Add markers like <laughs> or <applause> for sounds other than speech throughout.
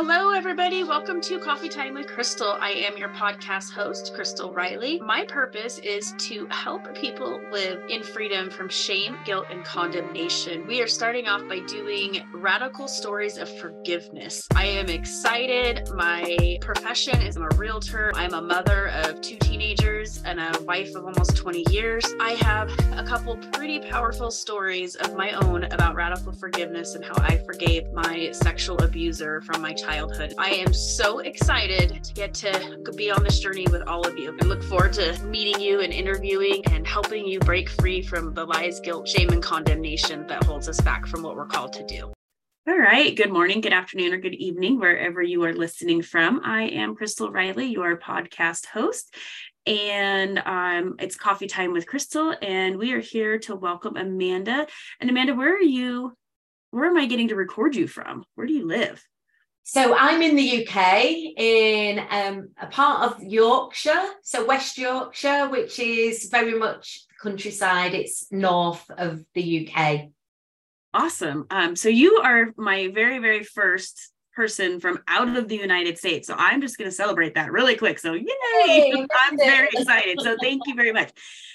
Hello, everybody. Welcome to Coffee Time with Crystal. I am your podcast host, Crystal Reilley. My purpose is to help people live in freedom from shame, guilt, and condemnation. We are starting off by doing radical stories of forgiveness. I am excited. My profession is I'm a realtor. I'm a mother of two teenagers and a wife of almost 20 years. I have a couple pretty powerful stories of my own about radical forgiveness and how I forgave my sexual abuser from my childhood childhood. I am so excited to get to be on this journey with all of you I look forward to meeting you and interviewing and helping you break free from the lies, guilt, shame, and condemnation that holds us back from what we're called to do. All right. Good morning, good afternoon, or good evening, wherever you are listening from. I am Crystal Reilley, your podcast host. And um, it's coffee time with Crystal. And we are here to welcome Amanda. And Amanda, where are you? Where am I getting to record you from? Where do you live? So I'm in the UK in um, a part of Yorkshire, so West Yorkshire, which is very much countryside. It's north of the UK. Awesome. Um, so you are my very, very first person from out of the United States. So I'm just going to celebrate that really quick. So yay! Hey, <laughs> I'm very excited. So thank you very much.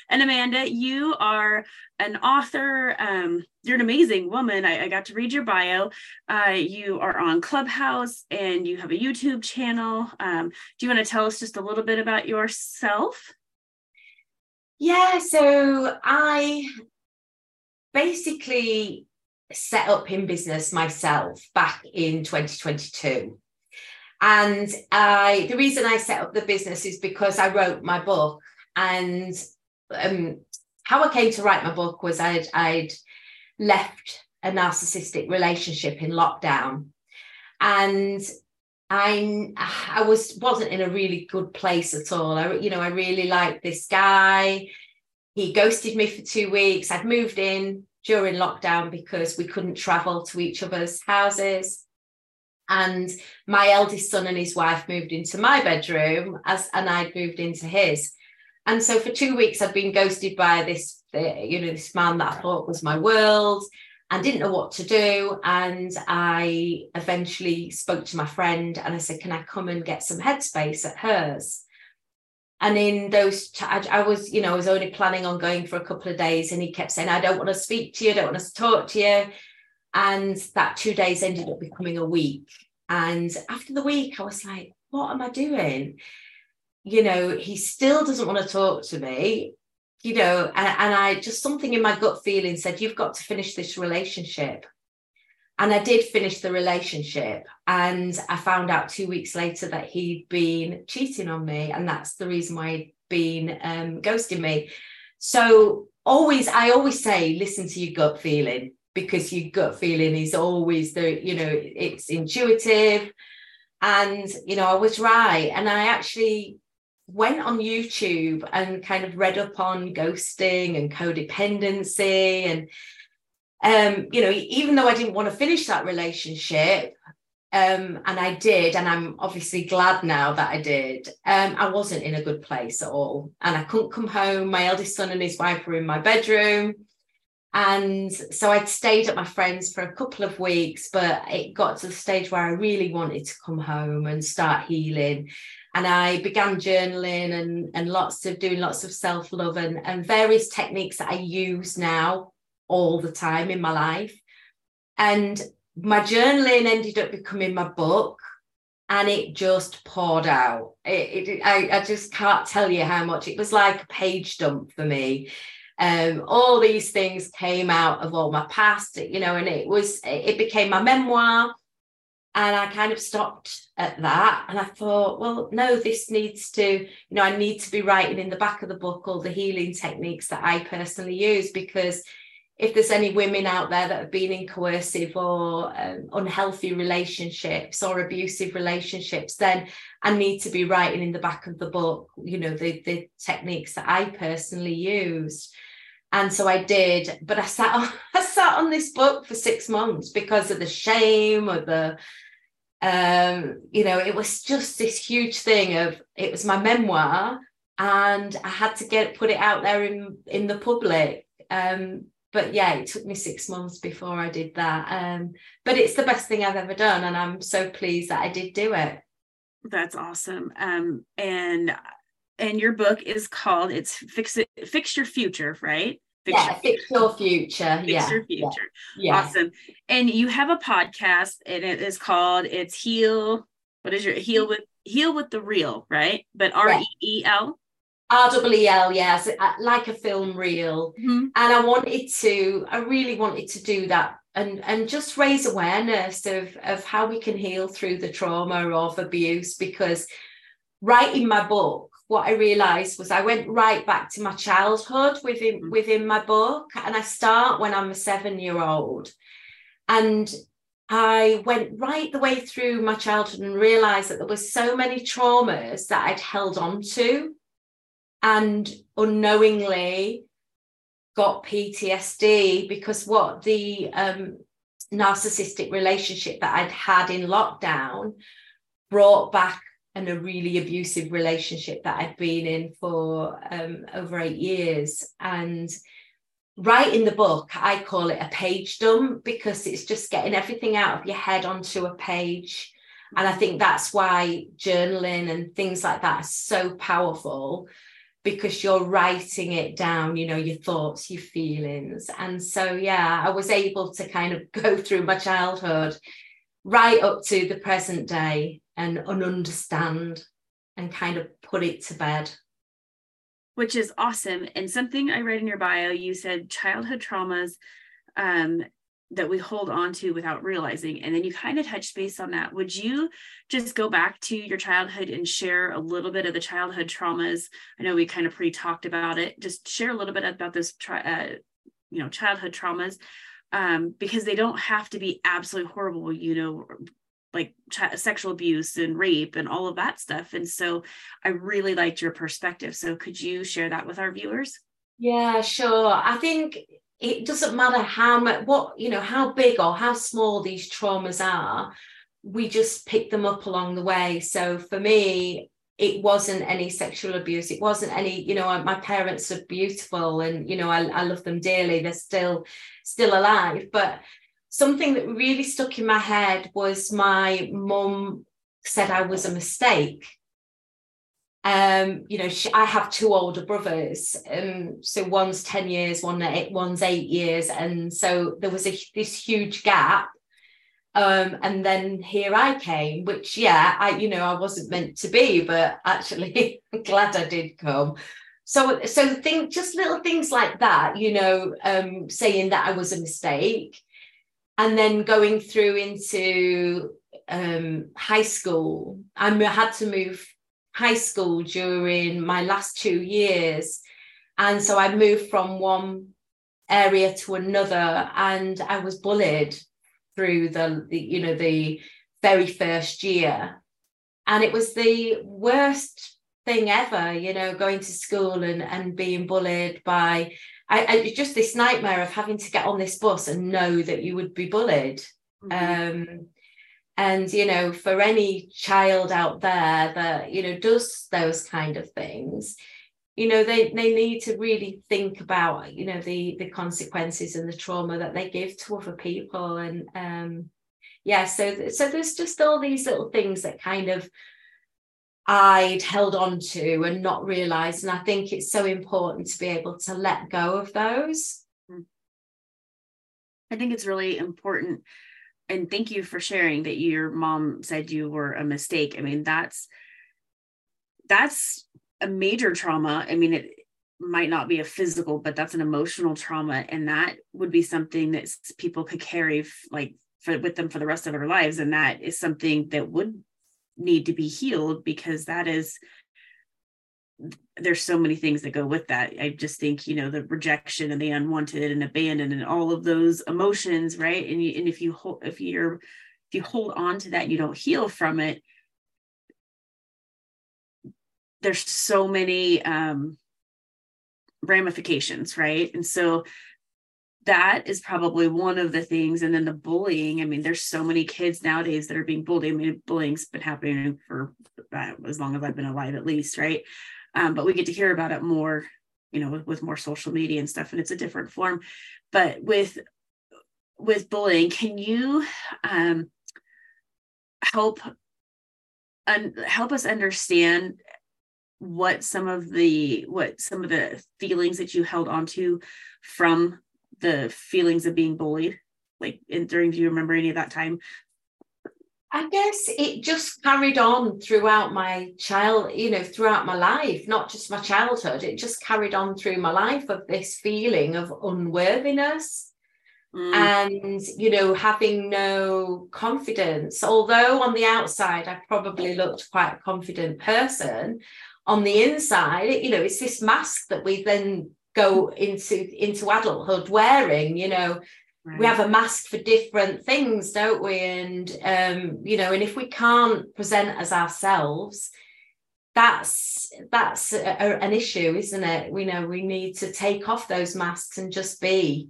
And Amanda, you are an author. Um, you're an amazing woman. I, I, got to read your bio. Uh, you are on Clubhouse and you have a YouTube channel. Um, do you want to tell us just a little bit about yourself? Yeah, so I basically set up in business myself back in 2022. And I, the reason I set up the business is because I wrote my book and um, how I came to write my book was I'd, I'd left a narcissistic relationship in lockdown, and I I was wasn't in a really good place at all. I you know I really liked this guy. He ghosted me for two weeks. I'd moved in during lockdown because we couldn't travel to each other's houses. And my eldest son and his wife moved into my bedroom as and I'd moved into his. And so for two weeks, I'd been ghosted by this, you know, this man that I thought was my world and didn't know what to do. And I eventually spoke to my friend and I said, Can I come and get some headspace at hers? And in those, I, I was, you know, I was only planning on going for a couple of days. And he kept saying, I don't want to speak to you, I don't want to talk to you. And that two days ended up becoming a week. And after the week, I was like, What am I doing? You know, he still doesn't want to talk to me, you know, and, and I just something in my gut feeling said, You've got to finish this relationship. And I did finish the relationship. And I found out two weeks later that he'd been cheating on me. And that's the reason why he'd been um, ghosting me. So always, I always say, listen to your gut feeling because your gut feeling is always the, you know, it's intuitive. And, you know, I was right. And I actually went on YouTube and kind of read up on ghosting and codependency and um, you know, even though I didn't want to finish that relationship, um, and I did, and I'm obviously glad now that I did, um, I wasn't in a good place at all. And I couldn't come home. My eldest son and his wife were in my bedroom. And so I'd stayed at my friend's for a couple of weeks, but it got to the stage where I really wanted to come home and start healing and I began journaling and, and lots of doing lots of self-love and, and various techniques that I use now all the time in my life. And my journaling ended up becoming my book and it just poured out. It, it, I, I just can't tell you how much it was like a page dump for me. Um, all these things came out of all my past, you know, and it was it became my memoir and I kind of stopped at that. And I thought, well, no, this needs to, you know, I need to be writing in the back of the book all the healing techniques that I personally use because if there's any women out there that have been in coercive or um, unhealthy relationships or abusive relationships, then I need to be writing in the back of the book, you know, the, the techniques that I personally used. And so I did, but I sat on <laughs> I sat on this book for six months because of the shame or the um, you know, it was just this huge thing of it was my memoir and I had to get put it out there in in the public. Um, but yeah, it took me six months before I did that. Um, but it's the best thing I've ever done, and I'm so pleased that I did do it. That's awesome. Um, and and your book is called it's fix it fix your future, right? Fix yeah, your future. Fix yeah, your future. Yeah. Awesome. And you have a podcast, and it is called "It's Heal." What is your heal with heal with the reel, right? But R E E L. R W E L, yes, uh, like a film reel. Mm-hmm. And I wanted to, I really wanted to do that and and just raise awareness of of how we can heal through the trauma of abuse because writing my book what I realized was I went right back to my childhood within mm-hmm. within my book and I start when I'm a 7 year old and I went right the way through my childhood and realized that there were so many traumas that I'd held on to and unknowingly got PTSD because what the um, narcissistic relationship that I'd had in lockdown brought back and a really abusive relationship that I'd been in for um, over eight years. And writing in the book, I call it a page dump because it's just getting everything out of your head onto a page. And I think that's why journaling and things like that are so powerful because you're writing it down, you know, your thoughts, your feelings. And so, yeah, I was able to kind of go through my childhood right up to the present day and, and understand and kind of put it to bed. Which is awesome. And something I read in your bio, you said childhood traumas um, that we hold on to without realizing. And then you kind of touched base on that. Would you just go back to your childhood and share a little bit of the childhood traumas? I know we kind of pre talked about it. Just share a little bit about this, uh, you know, childhood traumas, um, because they don't have to be absolutely horrible, you know, like ch- sexual abuse and rape and all of that stuff. And so I really liked your perspective. So could you share that with our viewers? Yeah, sure. I think it doesn't matter how much what you know how big or how small these traumas are we just pick them up along the way so for me it wasn't any sexual abuse it wasn't any you know my parents are beautiful and you know I, I love them dearly they're still still alive but something that really stuck in my head was my mum said i was a mistake um, you know, she, I have two older brothers. Um, so one's 10 years, one eight, one's eight years. And so there was a, this huge gap. Um, and then here I came, which, yeah, I, you know, I wasn't meant to be, but actually <laughs> I'm glad I did come. So, so think just little things like that, you know, um, saying that I was a mistake and then going through into um, high school, I had to move high school during my last two years. And so I moved from one area to another and I was bullied through the, the you know, the very first year. And it was the worst thing ever, you know, going to school and, and being bullied by I, I just this nightmare of having to get on this bus and know that you would be bullied. Mm-hmm. Um, and you know for any child out there that you know does those kind of things you know they they need to really think about you know the the consequences and the trauma that they give to other people and um yeah so so there's just all these little things that kind of I'd held on to and not realized. And I think it's so important to be able to let go of those. I think it's really important. And thank you for sharing that your mom said you were a mistake. I mean, that's that's a major trauma. I mean, it might not be a physical, but that's an emotional trauma, and that would be something that people could carry like for with them for the rest of their lives, and that is something that would need to be healed because that is there's so many things that go with that. I just think, you know, the rejection and the unwanted and abandoned and all of those emotions, right? And you, and if you hold, if you're, if you hold on to that, and you don't heal from it. There's so many um, ramifications, right? And so that is probably one of the things. And then the bullying. I mean, there's so many kids nowadays that are being bullied. I mean, bullying's been happening for uh, as long as I've been alive, at least, right? um, but we get to hear about it more you know with, with more social media and stuff and it's a different form but with with bullying can you um help and help us understand what some of the what some of the feelings that you held onto from the feelings of being bullied like in during do you remember any of that time I guess it just carried on throughout my child, you know, throughout my life, not just my childhood. It just carried on through my life of this feeling of unworthiness mm. and, you know, having no confidence. Although on the outside, I probably looked quite a confident person, on the inside, you know, it's this mask that we then go into into adulthood wearing, you know, Right. we have a mask for different things don't we? And um you know and if we can't present as ourselves that's that's a, a, an issue isn't it? We know we need to take off those masks and just be.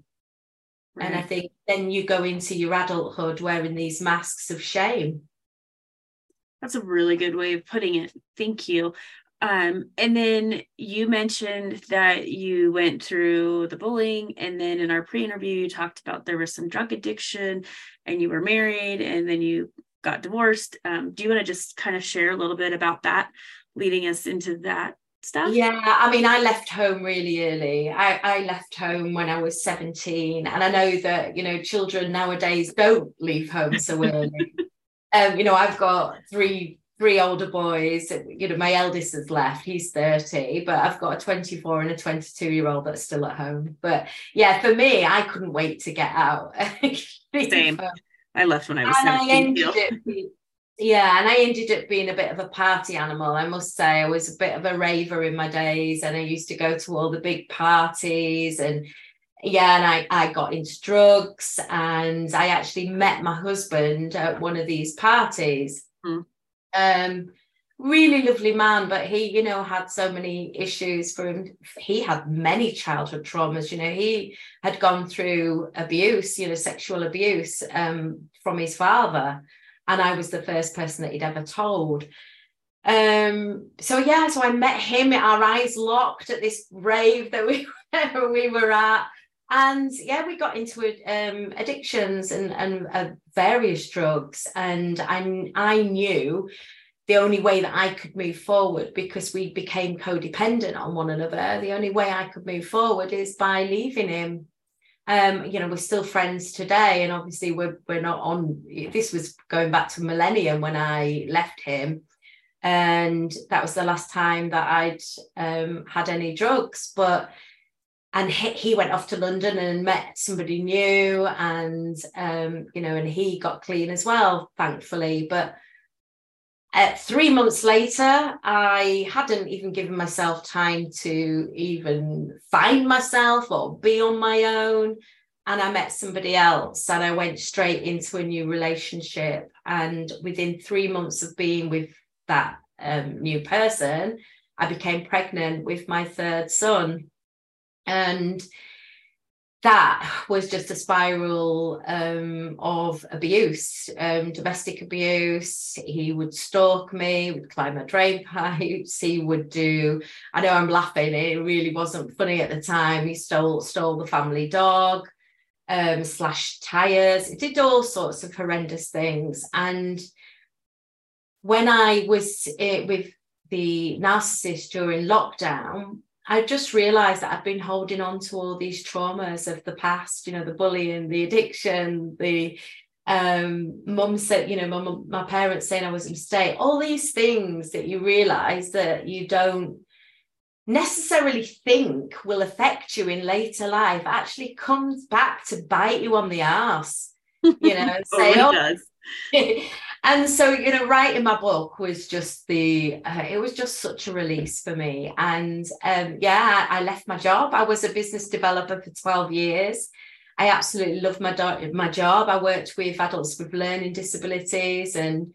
Right. and i think then you go into your adulthood wearing these masks of shame. That's a really good way of putting it. Thank you um, and then you mentioned that you went through the bullying, and then in our pre-interview, you talked about there was some drug addiction, and you were married, and then you got divorced. Um, do you want to just kind of share a little bit about that, leading us into that stuff? Yeah, I mean, I left home really early. I, I left home when I was 17, and I know that you know children nowadays don't leave home so early. <laughs> um, you know, I've got three three older boys. You know, my eldest has left, he's 30, but I've got a 24 and a 22 year old that's still at home. But yeah, for me, I couldn't wait to get out. <laughs> Same. I left when I was and 17. I being, yeah, and I ended up being a bit of a party animal. I must say, I was a bit of a raver in my days, and I used to go to all the big parties and yeah, and I, I got into drugs and I actually met my husband at one of these parties. Mm. Um, really lovely man, but he, you know, had so many issues for him. He had many childhood traumas. You know, he had gone through abuse, you know, sexual abuse um, from his father, and I was the first person that he'd ever told. Um, so yeah, so I met him. Our eyes locked at this rave that we <laughs> we were at and yeah we got into um, addictions and, and uh, various drugs. And I, I knew the only way that I could move forward because we became codependent on one another the only way I could move forward is by leaving him. Um, you know we're still friends today and obviously we're, we're not on this was going back to millennium when I left him. And that was the last time that I'd um, had any drugs. But and he, he, went off to London and met somebody new, and um, you know, and he got clean as well, thankfully. But uh, three months later, I hadn't even given myself time to even find myself or be on my own. And I met somebody else, and I went straight into a new relationship. And within three months of being with that um, new person, I became pregnant with my third son and that was just a spiral um, of abuse, um, domestic abuse. He would stalk me, would climb my drain <laughs> pipes. He would do. I know I'm laughing. It really wasn't funny at the time. He stole stole the family dog, um, slashed tires. It did all sorts of horrendous things. And when I was uh, with the narcissist during lockdown, I just realized that I've been holding on to all these traumas of the past, you know, the bullying, the addiction, the um mum said, you know, my, my parents saying I was a mistake, all these things that you realize that you don't necessarily think will affect you in later life actually comes back to bite you on the ass. You know, and <laughs> say, oh, <laughs> and so you know writing my book was just the uh, it was just such a release for me. And um, yeah i left my job. I was a business developer for 12 years. I absolutely loved my, do- my job. I worked with adults with learning disabilities and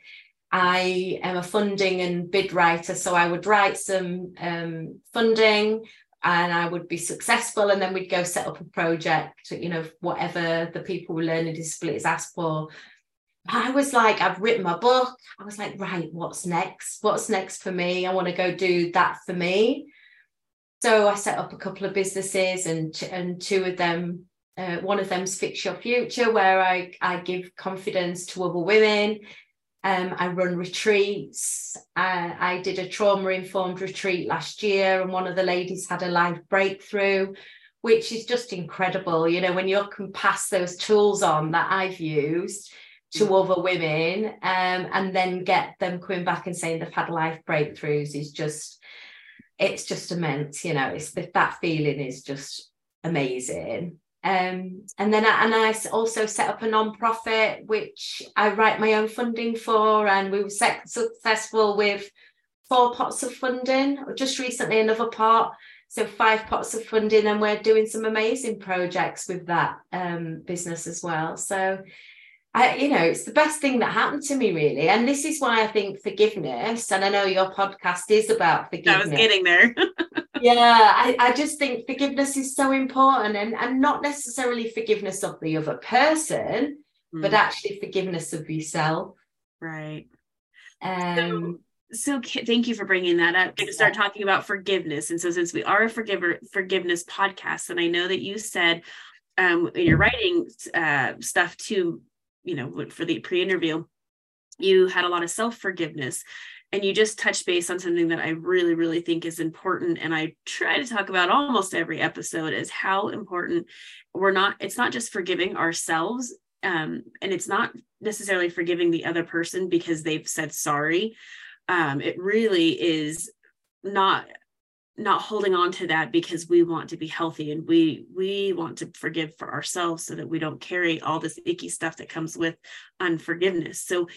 i am a funding and bid writer. So i would write some um, funding and I would be successful, and then we'd go set up a project, you know, whatever the people with learning disabilities asked for, I was like, I've written my book. I was like, right, what's next? What's next for me? I want to go do that for me. So I set up a couple of businesses, and and two of them, uh, one of them's Fix Your Future, where I I give confidence to other women. Um, I run retreats. I did a trauma informed retreat last year, and one of the ladies had a life breakthrough, which is just incredible. You know, when you can pass those tools on that I've used to mm. other women um, and then get them coming back and saying they've had life breakthroughs is just it's just immense you know it's that feeling is just amazing. Um, and then I, and I also set up a non-profit which I write my own funding for and we were successful with four pots of funding just recently another pot. So five pots of funding and we're doing some amazing projects with that um, business as well. So I, you know, it's the best thing that happened to me, really. And this is why I think forgiveness, and I know your podcast is about forgiveness. I was getting there. <laughs> yeah, I, I just think forgiveness is so important and, and not necessarily forgiveness of the other person, mm. but actually forgiveness of yourself. Right. Um, so, so thank you for bringing that up to start talking about forgiveness. And so since we are a forgiver forgiveness podcast, and I know that you said um, in your writing uh, stuff too you know for the pre-interview you had a lot of self-forgiveness. And you just touched base on something that i really really think is important. And i try to talk about almost every episode is how important we're not it's not just forgiving ourselves um, and it's not necessarily forgiving the other person because they've said sorry. Um, it really is not not holding on to that because we want to be healthy and we we want to forgive for ourselves so that we don't carry all this icky stuff that comes with unforgiveness. So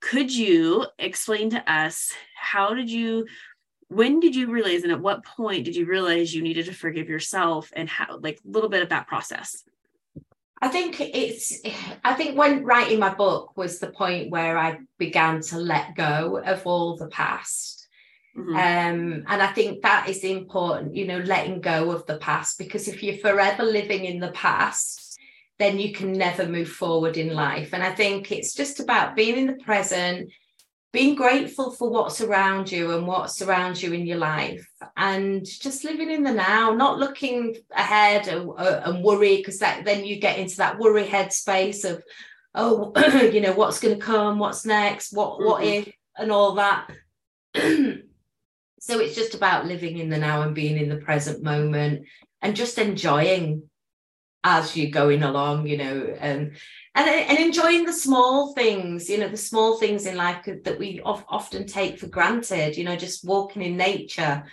could you explain to us how did you when did you realize and at what point did you realize you needed to forgive yourself and how like a little bit of that process? I think it's, I think when writing my book was the point where I began to let go of all the past Mm-hmm. Um, and I think that is important, you know, letting go of the past, because if you're forever living in the past, then you can never move forward in life. And I think it's just about being in the present, being grateful for what's around you and what's around you in your life, and just living in the now, not looking ahead and, uh, and worry, because that then you get into that worry headspace of, oh, <clears throat> you know, what's going to come, what's next, what, mm-hmm. what if, and all that. <clears throat> So it's just about living in the now and being in the present moment and just enjoying as you're going along, you know, um, and and enjoying the small things, you know, the small things in life that we often take for granted, you know, just walking in nature,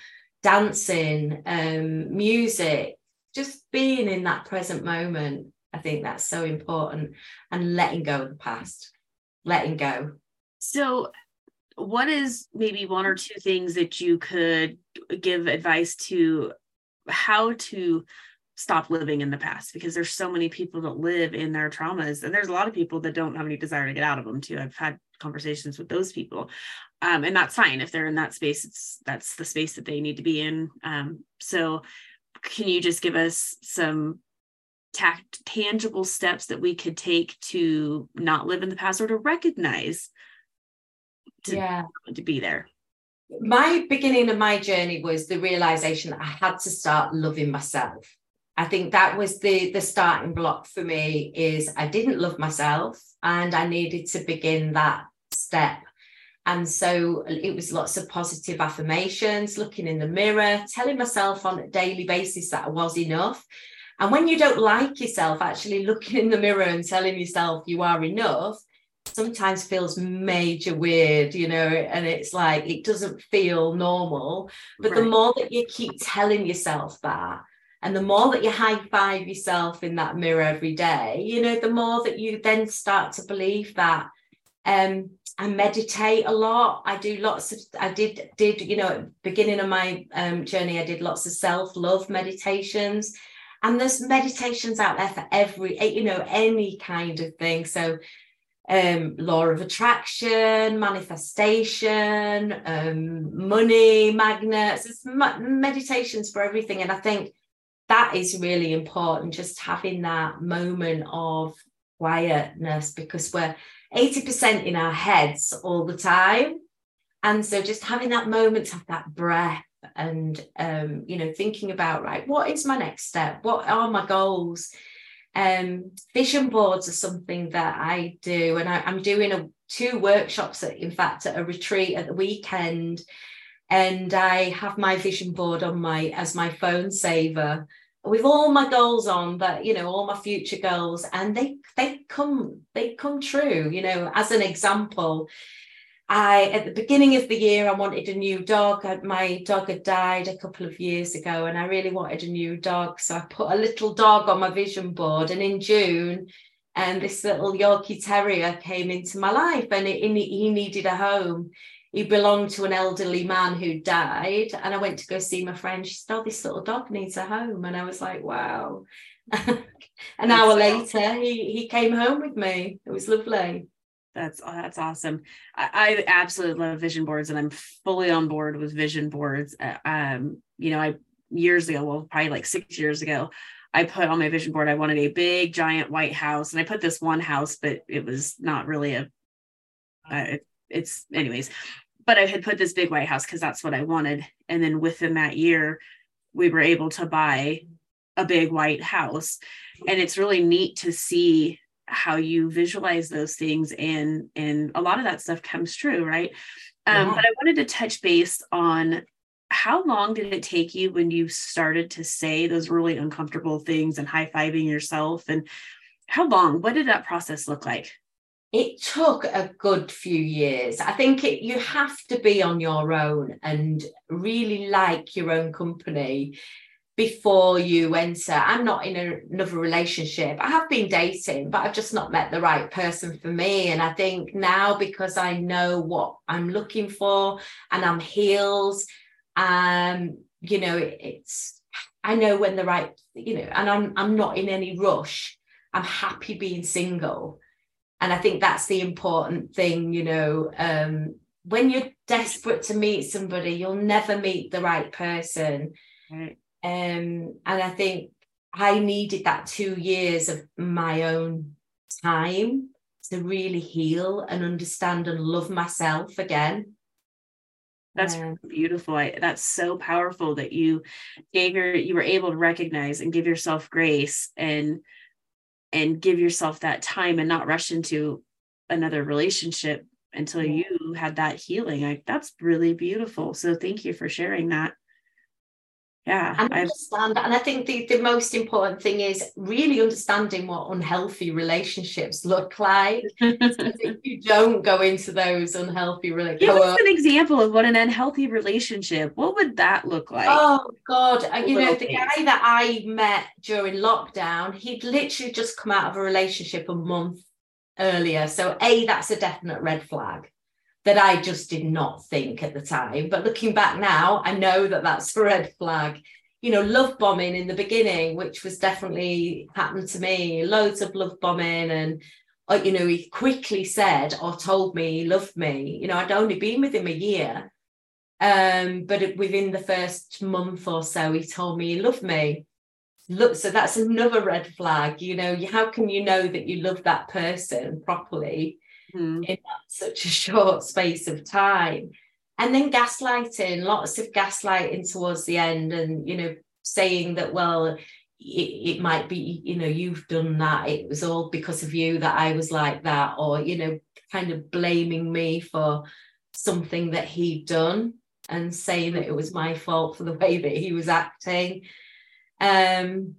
dancing, um, music, just being in that present moment. I think that's so important and letting go of the past, letting go. So what is maybe one or two things that you could give advice to how to stop living in the past? Because there's so many people that live in their traumas and there's a lot of people that don't have any desire to get out of them too. I've had conversations with those people. Um, and that's fine. If they're in that space it's that's the space that they need to be in. Um, so can you just give us some tact, tangible steps that we could take to not live in the past or to recognize to, yeah. to be there? My beginning of my journey was the realization that I had to start loving myself. I think that was the the starting block for me is I didn't love myself and I needed to begin that step. And so it was lots of positive affirmations, looking in the mirror, telling myself on a daily basis that I was enough. And when you don't like yourself, actually looking in the mirror and telling yourself you are enough, sometimes feels major weird, you know, and it's like it doesn't feel normal. But right. the more that you keep telling yourself that, and the more that you high five yourself in that mirror every day, you know, the more that you then start to believe that. Um, I meditate a lot. I do lots of. I did did you know beginning of my um, journey. I did lots of self love meditations, and there's meditations out there for every you know any kind of thing. So um, law of attraction, manifestation, um, money, magnets, it's meditations for everything. And I think that is really important, just having that moment of quietness because we're 80% in our heads all the time. And so just having that moment of that breath and um, you know thinking about right what is my next step what are my goals um, vision boards are something that i do and I, am doing a two workshops at, in fact at a retreat at the weekend and i have my vision board on my as my phone saver with all my goals on that you know all my future goals and they they come they come true you know as an example I at the beginning of the year I wanted a new dog. My dog had died a couple of years ago, and I really wanted a new dog. So I put a little dog on my vision board. And in June, and um, this little Yorkie Terrier came into my life, and it, he needed a home. He belonged to an elderly man who died, and I went to go see my friend. She said, "Oh, this little dog needs a home," and I was like, "Wow." <laughs> An hour later, he he came home with me. It was lovely. That's that's awesome. I, I, absolutely love vision boards, and I'm fully on board with vision boards. Uh, um, you know, I years ago, well, probably like six years ago, I put on my vision board I wanted a big, giant white house, and I put this one house, but it was not really a. Uh, it, it's anyways, but I had put this big white house because that's what I wanted, and then within that year, we were able to buy a big white house, and it's really neat to see how you visualize those things and and a lot of that stuff comes true right? Um, yeah. but i wanted to touch base on how long did it take you when you started to say those really uncomfortable things and high-fiving yourself and how long? What did that process look like? It took a good few years. I think it, you have to be on your own and really like your own company before you enter. I'm not in a, another relationship. I have been dating, but I've just not met the right person for me. And I think now because I know what I'm looking for and I'm healed, um, you know, it, it's I know when the right, you know, and I'm I'm not in any rush. I'm happy being single. And I think that's the important thing, you know. Um, when you're desperate to meet somebody, you'll never meet the right person. Right um, and I think I needed that two years of my own time to really heal and understand and love myself again. That's um, beautiful. I, that's so powerful that you gave your you were able to recognize and give yourself grace and and give yourself that time and not rush into another relationship until yeah. you had that healing. Like that's really beautiful. So thank you for sharing that yeah and I understand and i think the, the most important thing is really understanding what unhealthy relationships look like. <laughs> If you don't go into those unhealthy relationships give us an example of what an unhealthy relationship what would that look like? Oh god uh, you know the guy that i met during lockdown he'd literally just come out of a relationship a month earlier. So a that's a definite red flag that I just did not think at the time. But looking back now, I know that that's a red flag. You know, love bombing in the beginning, which was definitely happened to me, loads of love bombing. And, uh, you know, he quickly said or told me he loved me. You know, I'd only been with him a year. Um, but within the first month or so, he told me he loved me. Look, so that's another red flag. You know, how can you know that you love that person properly? Mm. in such a <laughs> short space of time. And then gaslighting, lots of gaslighting towards the end, and you know, saying that, well, it, it might be, you know, you've done that. It was all because of you that I was like that, or, you know, kind of blaming me for something that he'd done and saying that it was my fault for the way that he was acting. Um,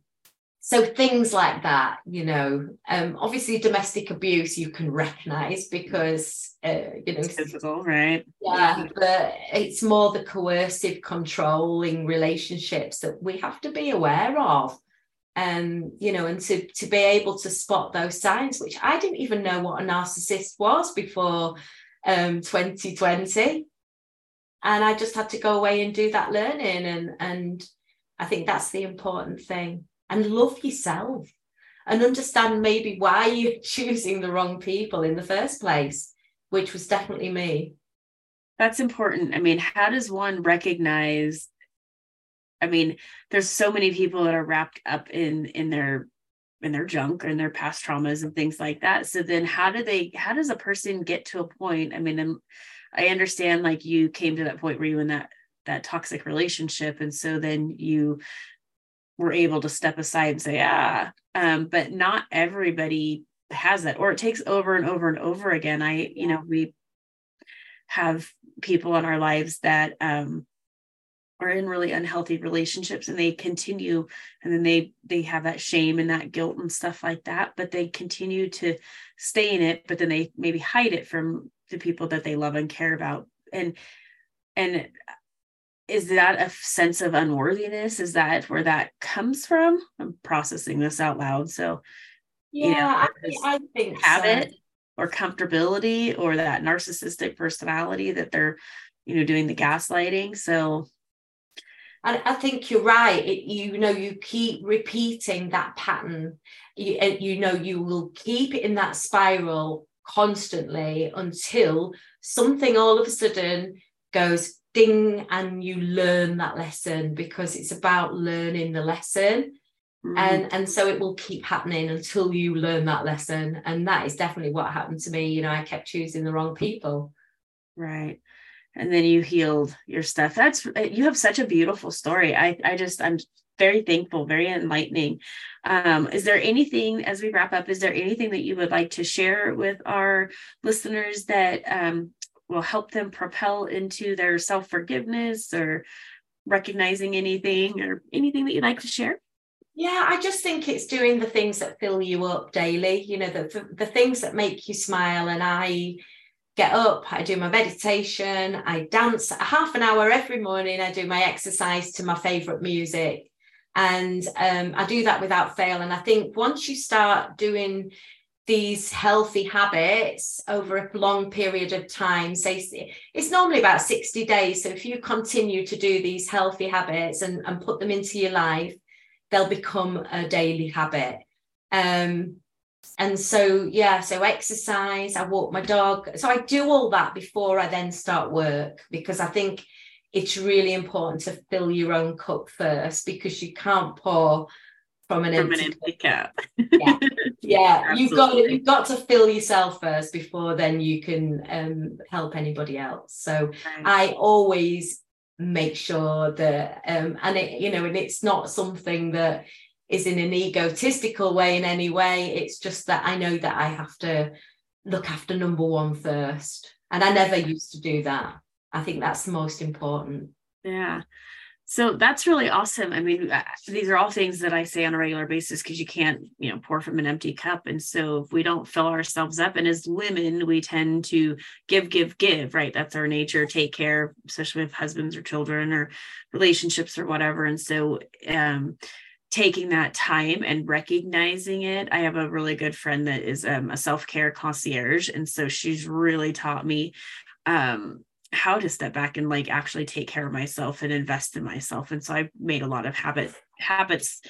so things like that you know um, obviously domestic abuse you can recognize because uh, you know it's physical right? Yeah, but it's more the coercive controlling relationships that we have to be aware of. And um, you know and to to be able to spot those signs which i didn't even know what a narcissist was before um 2020 and i just had to go away and do that learning and and i think that's the important thing and love yourself and understand maybe why <laughs> you're choosing the wrong people in the first place, which was definitely me. That's important. I mean, how does one recognize? I mean, there's so many people that are wrapped up in in their in their junk and their past traumas and things like that. So then how do they how does a person get to a point? I mean, I understand like you came to that point where you in that that toxic relationship and so then you were able to step aside and say ah um, but not everybody has that or it takes over and over and over again. I you know we have people in our lives that um, are in really unhealthy relationships and they continue and then they they have that shame and that guilt and stuff like that but they continue to stay in it but then they maybe hide it from the people that they love and care about. And and is that a sense of unworthiness is that where that comes from i'm processing this out loud so yeah you know, I, I, think habit so. or comfortability or that narcissistic personality that they're you know doing the gaslighting so and I think you're right. It, you know, you keep repeating that pattern. You, you know, you will keep it in that spiral constantly until something all of a sudden goes ding and you learn that lesson because it's about learning the lesson. Mm. And, and so it will keep happening until you learn that lesson. And that is definitely what happened to me. You know, I kept choosing the wrong people. Right and then you healed your stuff that's uh, you have such a beautiful story i i just i'm very thankful very enlightening um, is there anything as we wrap up is there anything that you would like to share with our listeners that um, will help them propel into their self-forgiveness or recognizing anything or anything that you'd like to share yeah, I just think it's doing the things that fill you up daily, you know, the, the, the things that make you smile. And I get up, I do my meditation, I dance half an hour every morning, I do my exercise to my favorite music. And um, I do that without fail. And I think once you start doing these healthy habits over a long period of time, say it's normally about 60 days. So if you continue to do these healthy habits and, and put them into your life, they'll become a daily habit. Um, and so yeah so exercise i walk my dog so i do all that before i then start work because i think it's really important to fill your own cup first because you can't pour from an, from empty, an empty cup. yeah, yeah. you've got you've got to fill yourself first before then you can um, help anybody else. So right. I always make sure that um, and it you know and it's not something that is in an egotistical way in any way. It's just that I know that I have to look after number one first. And I never used to do that. I think that's the most important. Yeah. So that's really awesome. I mean, uh, these are all things that I say on a regular basis because you can't, you know, pour from an empty cup. And so if we don't fill ourselves up, and as women, we tend to give, give, give, right? That's our nature, take care, especially with husbands or children or relationships or whatever. And so, um, taking that time and recognizing it. I have a really good friend that is um, a self care concierge. And so she's really taught me um, how to step back and like actually take care of myself and invest in myself. And so I've made a lot of habit habits.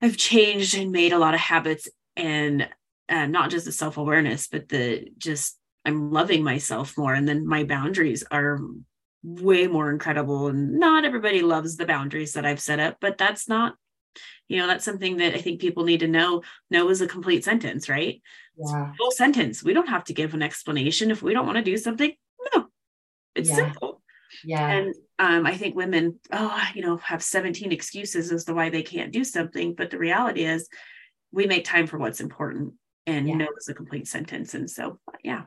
I've changed and made a lot of habits and uh, not just the self awareness, but the just I'm loving myself more. And then my boundaries are way more incredible and not everybody loves the boundaries that I've set up but that's not you know that's something that I think people need to know no is a complete sentence right yeah. full sentence we don't have to give an explanation if we don't want to do something it's yeah. simple yeah and um, I think women oh you know have 17 excuses as to why they can't do something but the reality is we make time for what's important and yeah. no is a complete sentence and so yeah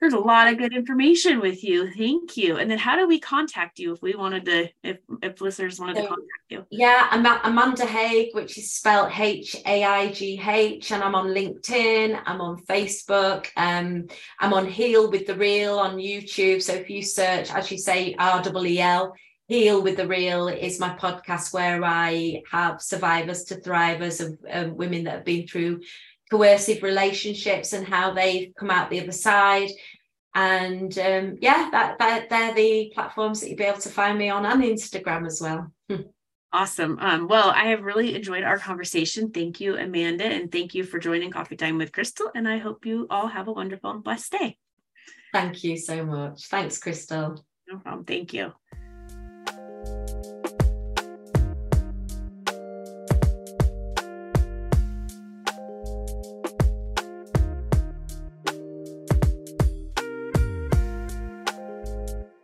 there's a lot of good information with you. Thank you. And then how do we contact you if we wanted to, if, if listeners wanted so, to contact you? Yeah, I'm Amanda Haigh, which is spelled H A I G H, and I'm on LinkedIn, I'm on Facebook, um, I'm on Heal with the Reel on YouTube. So if you search, as you say, R W E L, Heal with the Reel is my podcast where I have survivors to thrivers of um, women that have been through coercive relationships and how they've come out the other side. And um, yeah, that, that they're the platforms that you'll be able to find me on and Instagram as well. <laughs> Awesome. Um, well, I have really enjoyed our conversation. Thank you, Amanda, and thank you for joining Coffee Time with Crystal. And I hope you all have a wonderful and blessed day. Thank you so much. Thanks, Crystal. No problem. Thank you.